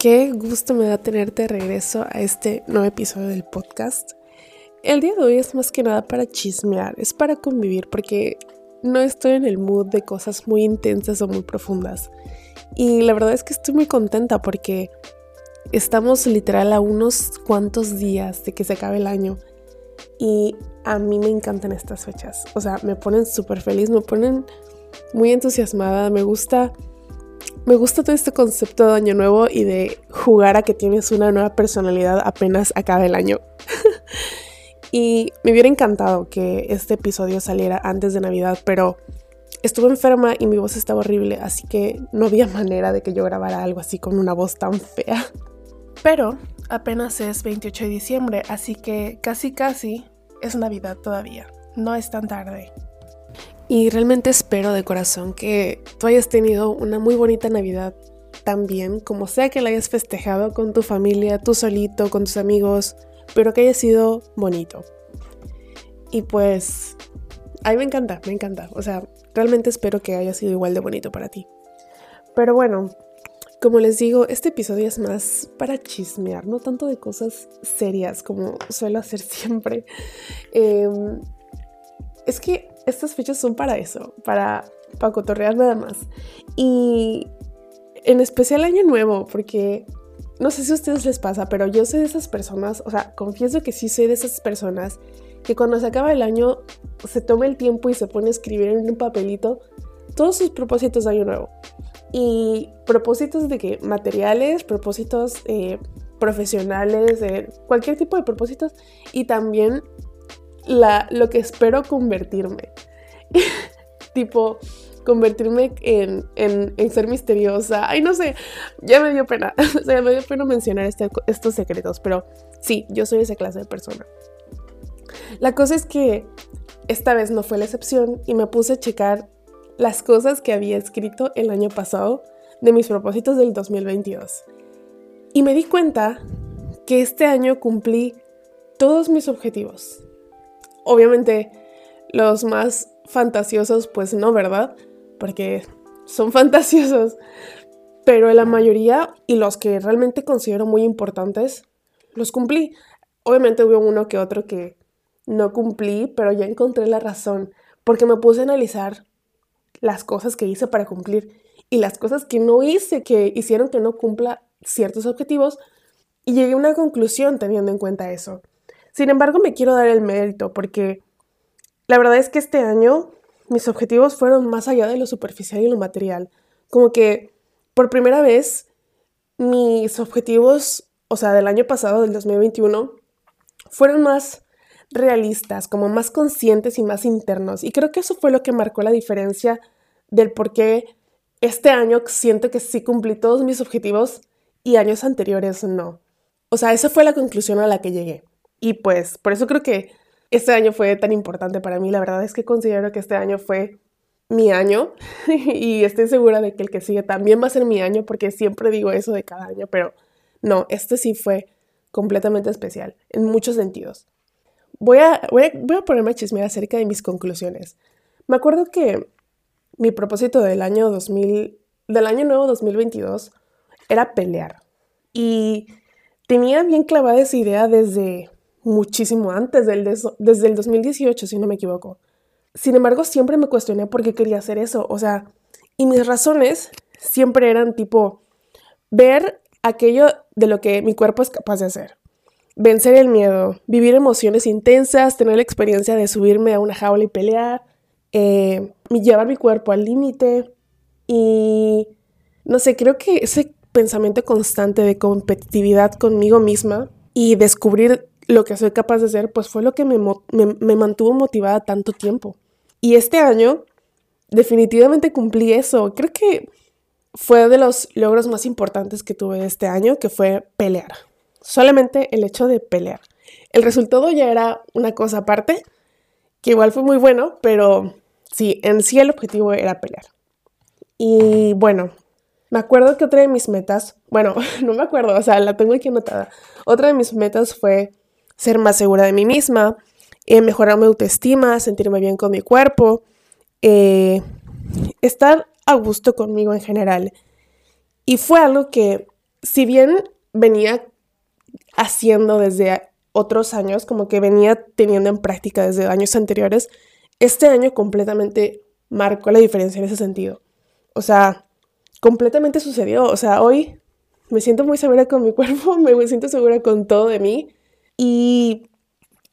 Qué gusto me da tenerte de regreso a este nuevo episodio del podcast. El día de hoy es más que nada para chismear, es para convivir porque no estoy en el mood de cosas muy intensas o muy profundas. Y la verdad es que estoy muy contenta porque estamos literal a unos cuantos días de que se acabe el año. Y a mí me encantan estas fechas. O sea, me ponen súper feliz, me ponen muy entusiasmada, me gusta me gusta todo este concepto de año nuevo y de jugar a que tienes una nueva personalidad apenas acaba el año. y me hubiera encantado que este episodio saliera antes de Navidad, pero estuve enferma y mi voz estaba horrible, así que no había manera de que yo grabara algo así con una voz tan fea. Pero apenas es 28 de diciembre, así que casi casi es Navidad todavía. No es tan tarde. Y realmente espero de corazón que tú hayas tenido una muy bonita Navidad también, como sea que la hayas festejado con tu familia, tú solito, con tus amigos, pero que haya sido bonito. Y pues, a mí me encanta, me encanta. O sea, realmente espero que haya sido igual de bonito para ti. Pero bueno, como les digo, este episodio es más para chismear, no tanto de cosas serias como suelo hacer siempre. Em, es que estas fechas son para eso, para, para cotorrear nada más. Y en especial Año Nuevo, porque no sé si a ustedes les pasa, pero yo soy de esas personas, o sea, confieso que sí soy de esas personas que cuando se acaba el año se toma el tiempo y se pone a escribir en un papelito todos sus propósitos de Año Nuevo. Y propósitos de que materiales, propósitos eh, profesionales, de cualquier tipo de propósitos y también lo que espero convertirme. tipo, convertirme en, ser misteriosa. Ay, no sé, ya me dio pena. o sea, me dio pena mencionar este, estos secretos, pero sí, yo soy esa clase de persona. La cosa es que esta vez no fue la excepción y me puse a checar las cosas que había escrito el año pasado de mis propósitos del 2022. Y me di cuenta que este año cumplí todos mis objetivos. Obviamente los más fantasiosos, pues no, ¿verdad? Porque son fantasiosos. Pero la mayoría y los que realmente considero muy importantes, los cumplí. Obviamente hubo uno que otro que no cumplí, pero ya encontré la razón. Porque me puse a analizar las cosas que hice para cumplir y las cosas que no hice que hicieron que no cumpla ciertos objetivos. Y llegué a una conclusión teniendo en cuenta eso. Sin embargo, me quiero dar el mérito porque la verdad es que este año mis objetivos fueron más allá de lo superficial y lo material. Como que por primera vez mis objetivos, o sea, del año pasado, del 2021, fueron más realistas, como más conscientes y más internos. Y creo que eso fue lo que marcó la diferencia del por qué este año siento que sí cumplí todos mis objetivos y años anteriores no. O sea, esa fue la conclusión a la que llegué. Y pues por eso creo que este año fue tan importante para mí. La verdad es que considero que este año fue mi año y estoy segura de que el que sigue también va a ser mi año porque siempre digo eso de cada año, pero no, este sí fue completamente especial en muchos sentidos. Voy a, voy a, ponerme a chismear acerca de mis conclusiones. Me acuerdo que mi propósito del año 2000, del año nuevo 2022 era pelear. Y tenía bien clavada esa idea desde muchísimo antes, del desde el 2018, si no me equivoco. Sin embargo, siempre me cuestioné por qué quería hacer eso. O sea, y mis razones siempre eran tipo ver aquello de lo que mi cuerpo es capaz de hacer. Vencer el miedo, vivir emociones intensas, tener la experiencia de subirme a una jaula y pelear, eh, llevar mi cuerpo al límite y no sé, creo que ese pensamiento constante de competitividad conmigo misma y descubrir lo que soy capaz de hacer, pues fue lo que me, me, mantuvo motivada tanto tiempo. Y este año definitivamente cumplí eso. Creo que fue de los logros más importantes que tuve este año, que fue pelear. Solamente el hecho de pelear. El resultado ya era una cosa aparte, que igual fue muy bueno, pero sí, en sí el objetivo era pelear. Y bueno, me acuerdo que otra de mis metas, bueno, no me acuerdo, o sea, la tengo aquí anotada. Otra de mis metas fue ser más segura de mí misma, eh, mejorar mi autoestima, sentirme bien con mi cuerpo, eh, estar a gusto conmigo en general. Y fue algo que si bien venía haciendo desde otros años, como que venía teniendo en práctica desde años anteriores, este año completamente marcó la diferencia en ese sentido. O sea, completamente sucedió. O sea, hoy me siento muy segura con mi cuerpo, me siento segura con todo de mí y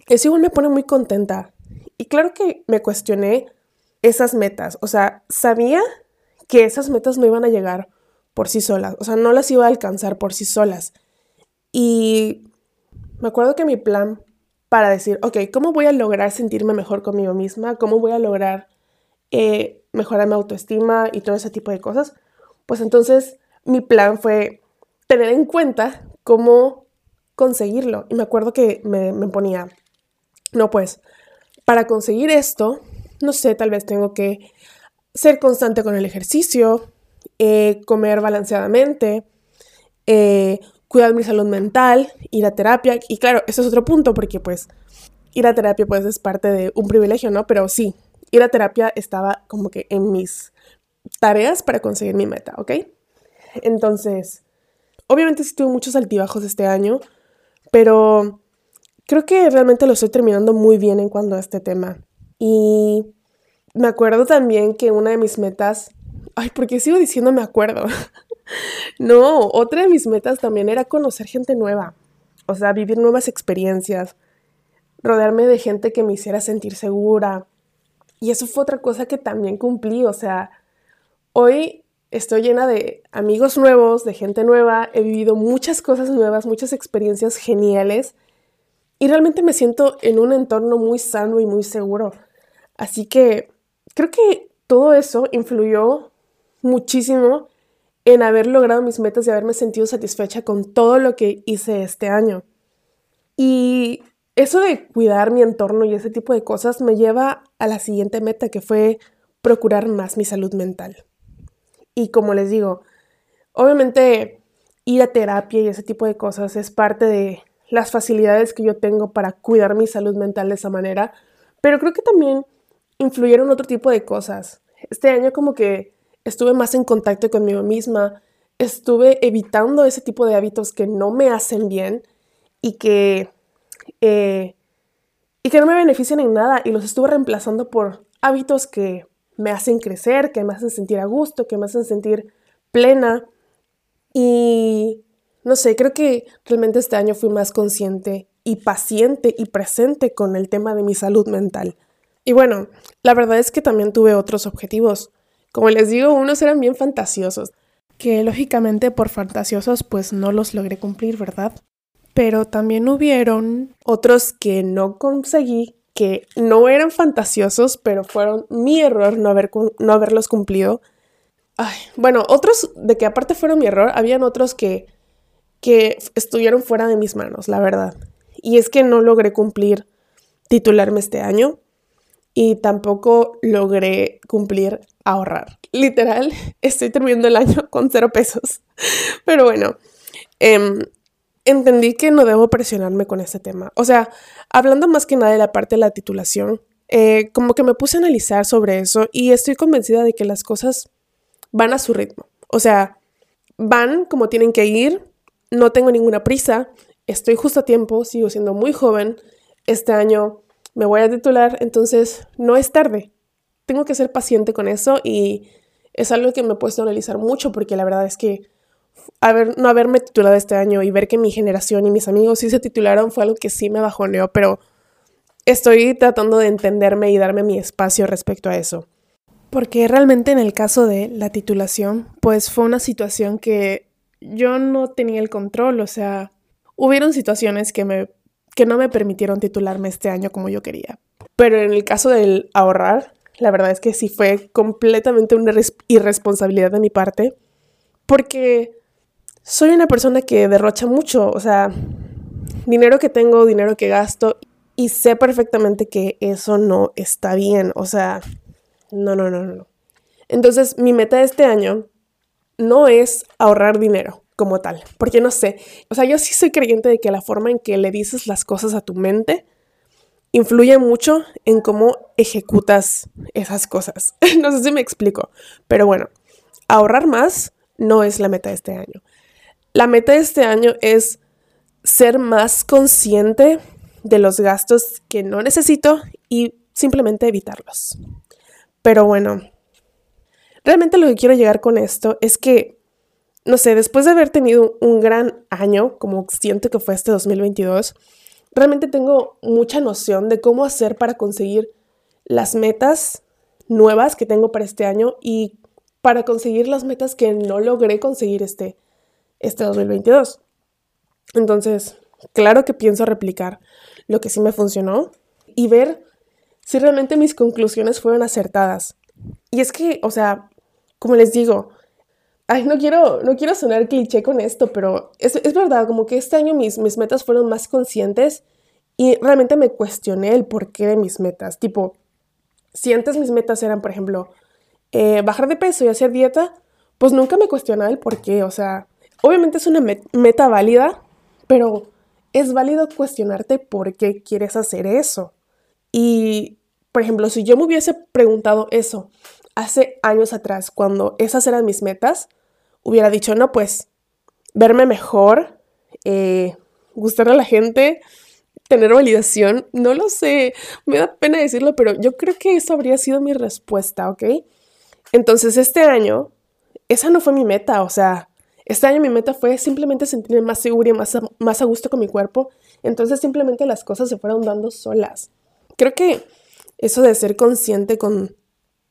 eso igual me pone muy contenta. Y claro que me cuestioné esas metas. O sea, sabía que esas metas no iban a llegar por sí solas. O sea, no las iba a alcanzar por sí solas. Y me acuerdo que mi plan para decir, ok, ¿cómo voy a lograr sentirme mejor conmigo misma? ¿Cómo voy a lograr eh, mejorar mi autoestima y todo ese tipo de cosas? Pues entonces mi plan fue tener en cuenta cómo conseguirlo. Y me acuerdo que me, ponía, no, pues, para conseguir esto, no sé, tal vez tengo que ser constante con el ejercicio, eh, comer balanceadamente, eh, cuidar mi salud mental, ir a terapia. Y claro, eso es otro punto porque pues ir a terapia pues es parte de un privilegio, ¿no? Pero sí, ir a terapia estaba como que en mis tareas para conseguir mi meta, ¿ok? Entonces, obviamente sí tuve muchos altibajos este año, pero creo que realmente lo estoy terminando muy bien en cuanto a este tema. Y me acuerdo también que una de mis metas, ay, porque sigo diciendo me acuerdo. no, otra de mis metas también era conocer gente nueva, o sea, vivir nuevas experiencias, rodearme de gente que me hiciera sentir segura. Y eso fue otra cosa que también cumplí, o sea, hoy estoy llena de amigos nuevos, de gente nueva, he vivido muchas cosas nuevas, muchas experiencias geniales y realmente me siento en un entorno muy sano y muy seguro. Así que creo que todo eso influyó muchísimo en haber logrado mis metas y haberme sentido satisfecha con todo lo que hice este año. Y eso de cuidar mi entorno y ese tipo de cosas me lleva a la siguiente meta que fue procurar más mi salud mental. Y como les digo, obviamente ir a terapia y ese tipo de cosas es parte de las facilidades que yo tengo para cuidar mi salud mental de esa manera, pero creo que también influyeron otro tipo de cosas. Este año como que estuve más en contacto conmigo misma, estuve evitando ese tipo de hábitos que no me hacen bien y que, eh, y que no me benefician en nada y los estuve reemplazando por hábitos que me hacen crecer, que me hacen sentir a gusto, que me hacen sentir plena y no sé, creo que realmente este año fui más consciente y paciente y presente con el tema de mi salud mental. Y bueno, la verdad es que también tuve otros objetivos. Como les digo, unos eran bien fantasiosos, que lógicamente por fantasiosos pues no los logré cumplir, ¿verdad? Pero también hubieron otros que no conseguí, que no eran fantasiosos, pero fueron mi error no, haber, no haberlos cumplido. Ay, bueno, otros de que aparte fueron mi error, habían otros que que estuvieron fuera de mis manos, la verdad. Y es que no logré cumplir titularme este año y tampoco logré cumplir ahorrar. Literal, estoy terminando el año con cero pesos. Pero bueno, em, entendí que no debo presionarme con este tema. O sea, hablando más que nada de la parte de la titulación, eh, como que me puse a analizar sobre eso y estoy convencida de que las cosas van a su ritmo. O sea, van como tienen que ir, no tengo ninguna prisa, estoy justo a tiempo, sigo siendo muy joven, este año me voy a titular, entonces no es tarde. Tengo que ser paciente con eso y es algo que me he puesto a analizar mucho porque la verdad es que haber, no haberme titulado este año y ver que mi generación y mis amigos sí se titularon fue algo que sí me bajoneó, pero estoy tratando de entenderme y darme mi espacio respecto a eso. Porque realmente en el caso de la titulación, pues fue una situación que yo no tenía el control, o sea, hubieron situaciones que, me, que no me permitieron titularme este año como yo quería. Pero en el caso del ahorrar, la verdad es que sí fue completamente una irresponsabilidad de mi parte, porque soy una persona que derrocha mucho, o sea, dinero que tengo, dinero que gasto, y sé perfectamente que eso no está bien, o sea, no, no, no, no. Entonces, mi meta este año no es ahorrar dinero como tal, porque no sé, o sea, yo sí soy creyente de que la forma en que le dices las cosas a tu mente influye mucho en cómo ejecutas esas cosas. no sé si me explico, pero bueno, ahorrar más no es la meta este año. La meta de este año es ser más consciente de los gastos que no necesito y simplemente evitarlos. Pero bueno, realmente lo que quiero llegar con esto es que, no sé, después de haber tenido un gran año, como siento que fue este 2022, realmente tengo mucha noción de cómo hacer para conseguir las metas nuevas que tengo para este año y para conseguir las metas que no logré conseguir este, este 2022. Entonces, claro que pienso replicar lo que sí me funcionó y ver si realmente mis conclusiones fueron acertadas. Y es que, o sea, como les digo, ay, no quiero, no quiero sonar cliché con esto, pero es, es verdad, como que este año mis, mis metas fueron más conscientes y realmente me cuestioné el porqué de mis metas. Tipo, si antes mis metas eran, por ejemplo, eh, bajar de peso y hacer dieta, pues nunca me cuestionaba el porqué. O sea, obviamente es una meta válida, pero es válido cuestionarte por qué quieres hacer eso. Y, por ejemplo, si yo me hubiese preguntado eso hace años atrás, cuando esas eran mis metas, hubiera dicho, no, pues, verme mejor, eh, gustar a la gente, tener validación, no lo sé, me da pena decirlo, pero yo creo que eso habría sido mi respuesta, ¿ok? Entonces, este año, esa no fue mi meta, o sea, este año mi meta fue simplemente sentirme más segura y más a, más a gusto con mi cuerpo. Entonces simplemente las cosas se fueron dando solas. Creo que eso de ser consciente con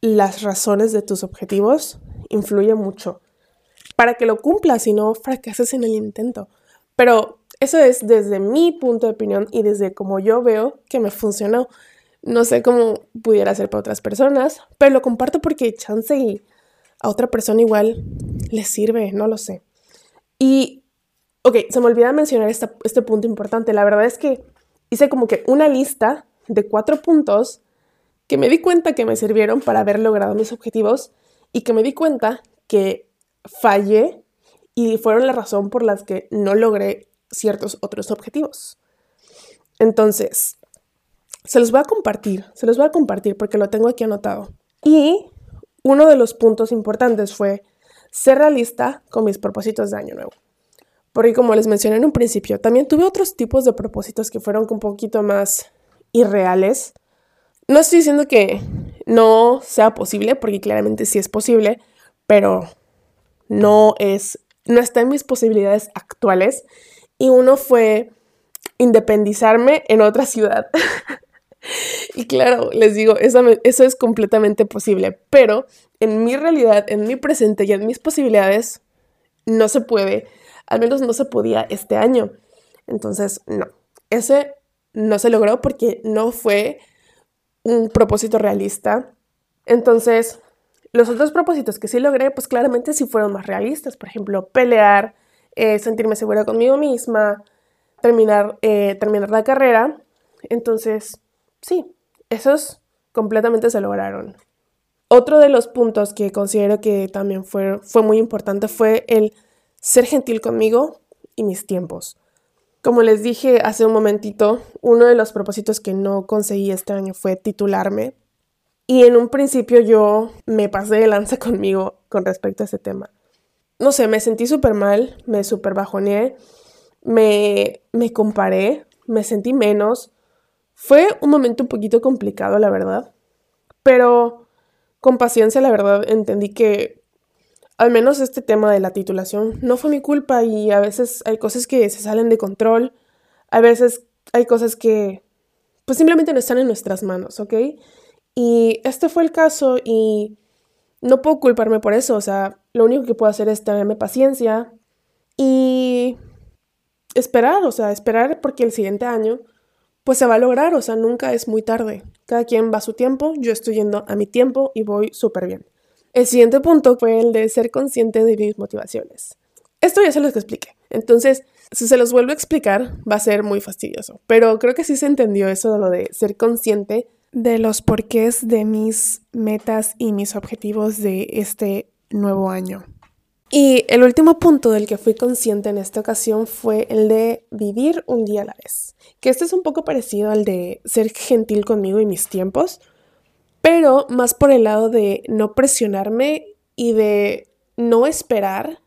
las razones de tus objetivos influye mucho para que lo cumplas y no fracases en el intento. Pero eso es desde mi punto de opinión y desde como yo veo que me funcionó. No sé cómo pudiera ser para otras personas, pero lo comparto porque chance y a otra persona igual le sirve, no lo sé. Y, ok, se me olvida mencionar este punto importante. La verdad es que hice como que una lista de cuatro puntos que me di cuenta que me sirvieron para haber logrado mis objetivos y que me di cuenta que fallé y fueron la razón por las que no logré ciertos otros objetivos. Entonces, se los voy a compartir, se los voy a compartir porque lo tengo aquí anotado. Y uno de los puntos importantes fue ser realista con mis propósitos de año nuevo. Porque como les mencioné en un principio, también tuve otros tipos de propósitos que fueron un poquito más irreales. No estoy diciendo que no sea posible, porque claramente sí es posible, pero no es, no está en mis posibilidades actuales. Y uno fue independizarme en otra ciudad. y claro, les digo, eso, eso es completamente posible, pero en mi realidad, en mi presente y en mis posibilidades, no se puede, al menos no se podía este año. Entonces, no, ese no se logró porque no fue un propósito realista. Entonces, los otros propósitos que sí logré, pues claramente sí fueron más realistas. Por ejemplo, pelear, eh, sentirme segura conmigo misma, terminar, eh, terminar la carrera. Entonces, sí, esos completamente se lograron. Otro de los puntos que considero que también fue, fue muy importante fue el ser gentil conmigo y mis tiempos. Como les dije hace un momentito, uno de los propósitos que no conseguí este año fue titularme. Y en un principio yo me pasé de lanza conmigo con respecto a ese tema. No sé, me sentí súper mal, me súper bajoneé, me, me comparé, me sentí menos. Fue un momento un poquito complicado, la verdad. Pero con paciencia, la verdad, entendí que al menos este tema de la titulación no fue mi culpa y a veces hay cosas que se salen de control, a veces hay cosas que pues simplemente no están en nuestras manos, ¿ok? Y este fue el caso y no puedo culparme por eso, o sea, lo único que puedo hacer es tenerme paciencia y esperar, o sea, esperar porque el siguiente año pues se va a lograr, o sea, nunca es muy tarde. Cada quien va a su tiempo, yo estoy yendo a mi tiempo y voy súper bien. El siguiente punto fue el de ser consciente de mis motivaciones. Esto ya se los expliqué. Entonces, si se los vuelvo a explicar, va a ser muy fastidioso. Pero creo que sí se entendió eso de lo de ser consciente de los porqués de mis metas y mis objetivos de este nuevo año. Y el último punto del que fui consciente en esta ocasión fue el de vivir un día a la vez. Que este es un poco parecido al de ser gentil conmigo y mis tiempos, pero más por el lado de no presionarme y de no esperar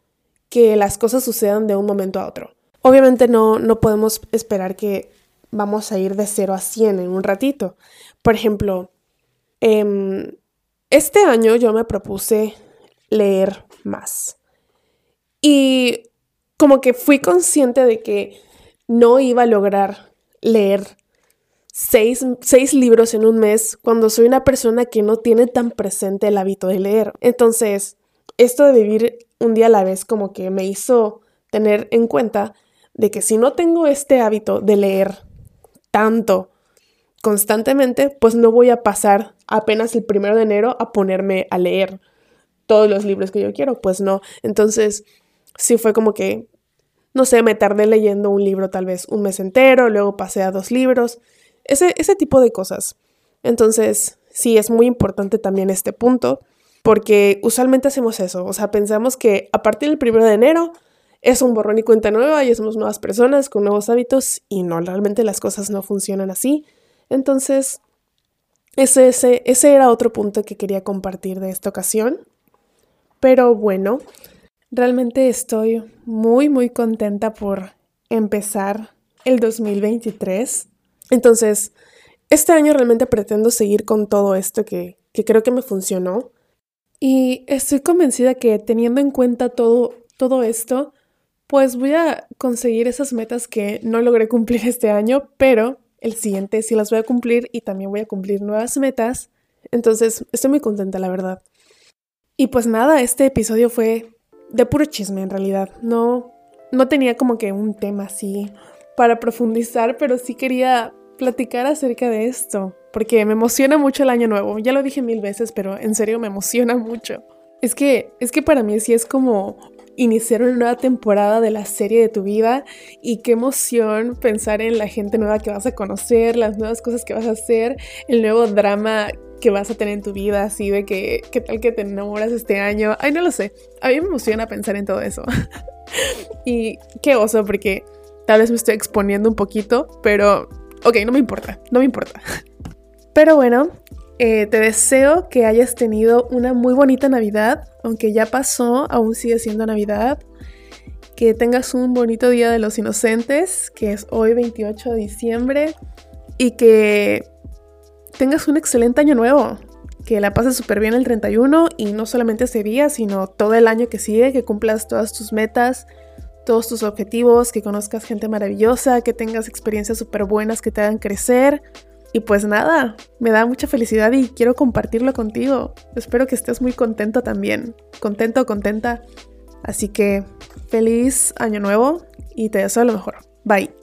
que las cosas sucedan de un momento a otro. Obviamente no, no podemos esperar que vamos a ir de 0 a 100 en un ratito. Por ejemplo, em, este año yo me propuse leer más. Y como que fui consciente de que no iba a lograr leer seis, seis, libros en un mes cuando soy una persona que no tiene tan presente el hábito de leer. Entonces, esto de vivir un día a la vez como que me hizo tener en cuenta de que si no tengo este hábito de leer tanto constantemente, pues no voy a pasar apenas el primero de enero a ponerme a leer todos los libros que yo quiero, pues no. Entonces, sí fue como que, no sé, me tardé leyendo un libro tal vez un mes entero, luego pasé a dos libros, ese, ese tipo de cosas. Entonces, sí, es muy importante también este punto, porque usualmente hacemos eso, o sea, pensamos que a partir del primero de enero es un borrón y cuenta nueva y somos nuevas personas con nuevos hábitos y no, realmente las cosas no funcionan así. Entonces, ese, ese, ese era otro punto que quería compartir de esta ocasión. Pero bueno, realmente estoy muy, muy contenta por empezar el 2023. Entonces, este año realmente pretendo seguir con todo esto que, que creo que me funcionó. Y estoy convencida que teniendo en cuenta todo, todo esto, pues voy a conseguir esas metas que no logré cumplir este año, pero el siguiente sí las voy a cumplir y también voy a cumplir nuevas metas. Entonces, estoy muy contenta, la verdad. Y pues nada, este episodio fue de puro chisme en realidad. No, no tenía como que un tema así para profundizar, pero sí quería platicar acerca de esto, porque me emociona mucho el año nuevo. Ya lo dije mil veces, pero en serio me emociona mucho. Es que, es que para mí sí es como iniciar una nueva temporada de la serie de tu vida y qué emoción pensar en la gente nueva que vas a conocer, las nuevas cosas que vas a hacer, el nuevo drama que vas a tener en tu vida, así de que qué tal que te enamoras este año. Ay, no lo sé. A mí me emociona pensar en todo eso. y qué oso porque tal vez me estoy exponiendo un poquito, pero ok, no me importa, no me importa. Pero bueno, eh, te deseo que hayas tenido una muy bonita Navidad, aunque ya pasó, aún sigue siendo Navidad. Que tengas un bonito Día de los Inocentes, que es hoy 28 de diciembre, y que tengas un excelente año nuevo. Que la pases súper bien el 31 y no solamente ese día, sino todo el año que sigue, que cumplas todas tus metas, todos tus objetivos, que conozcas gente maravillosa, que tengas experiencias súper buenas que te hagan crecer y pues nada, me da mucha felicidad y quiero compartirlo contigo. Espero que estés muy contento también, contento contenta. Así que feliz año nuevo y te deseo lo mejor. Bye.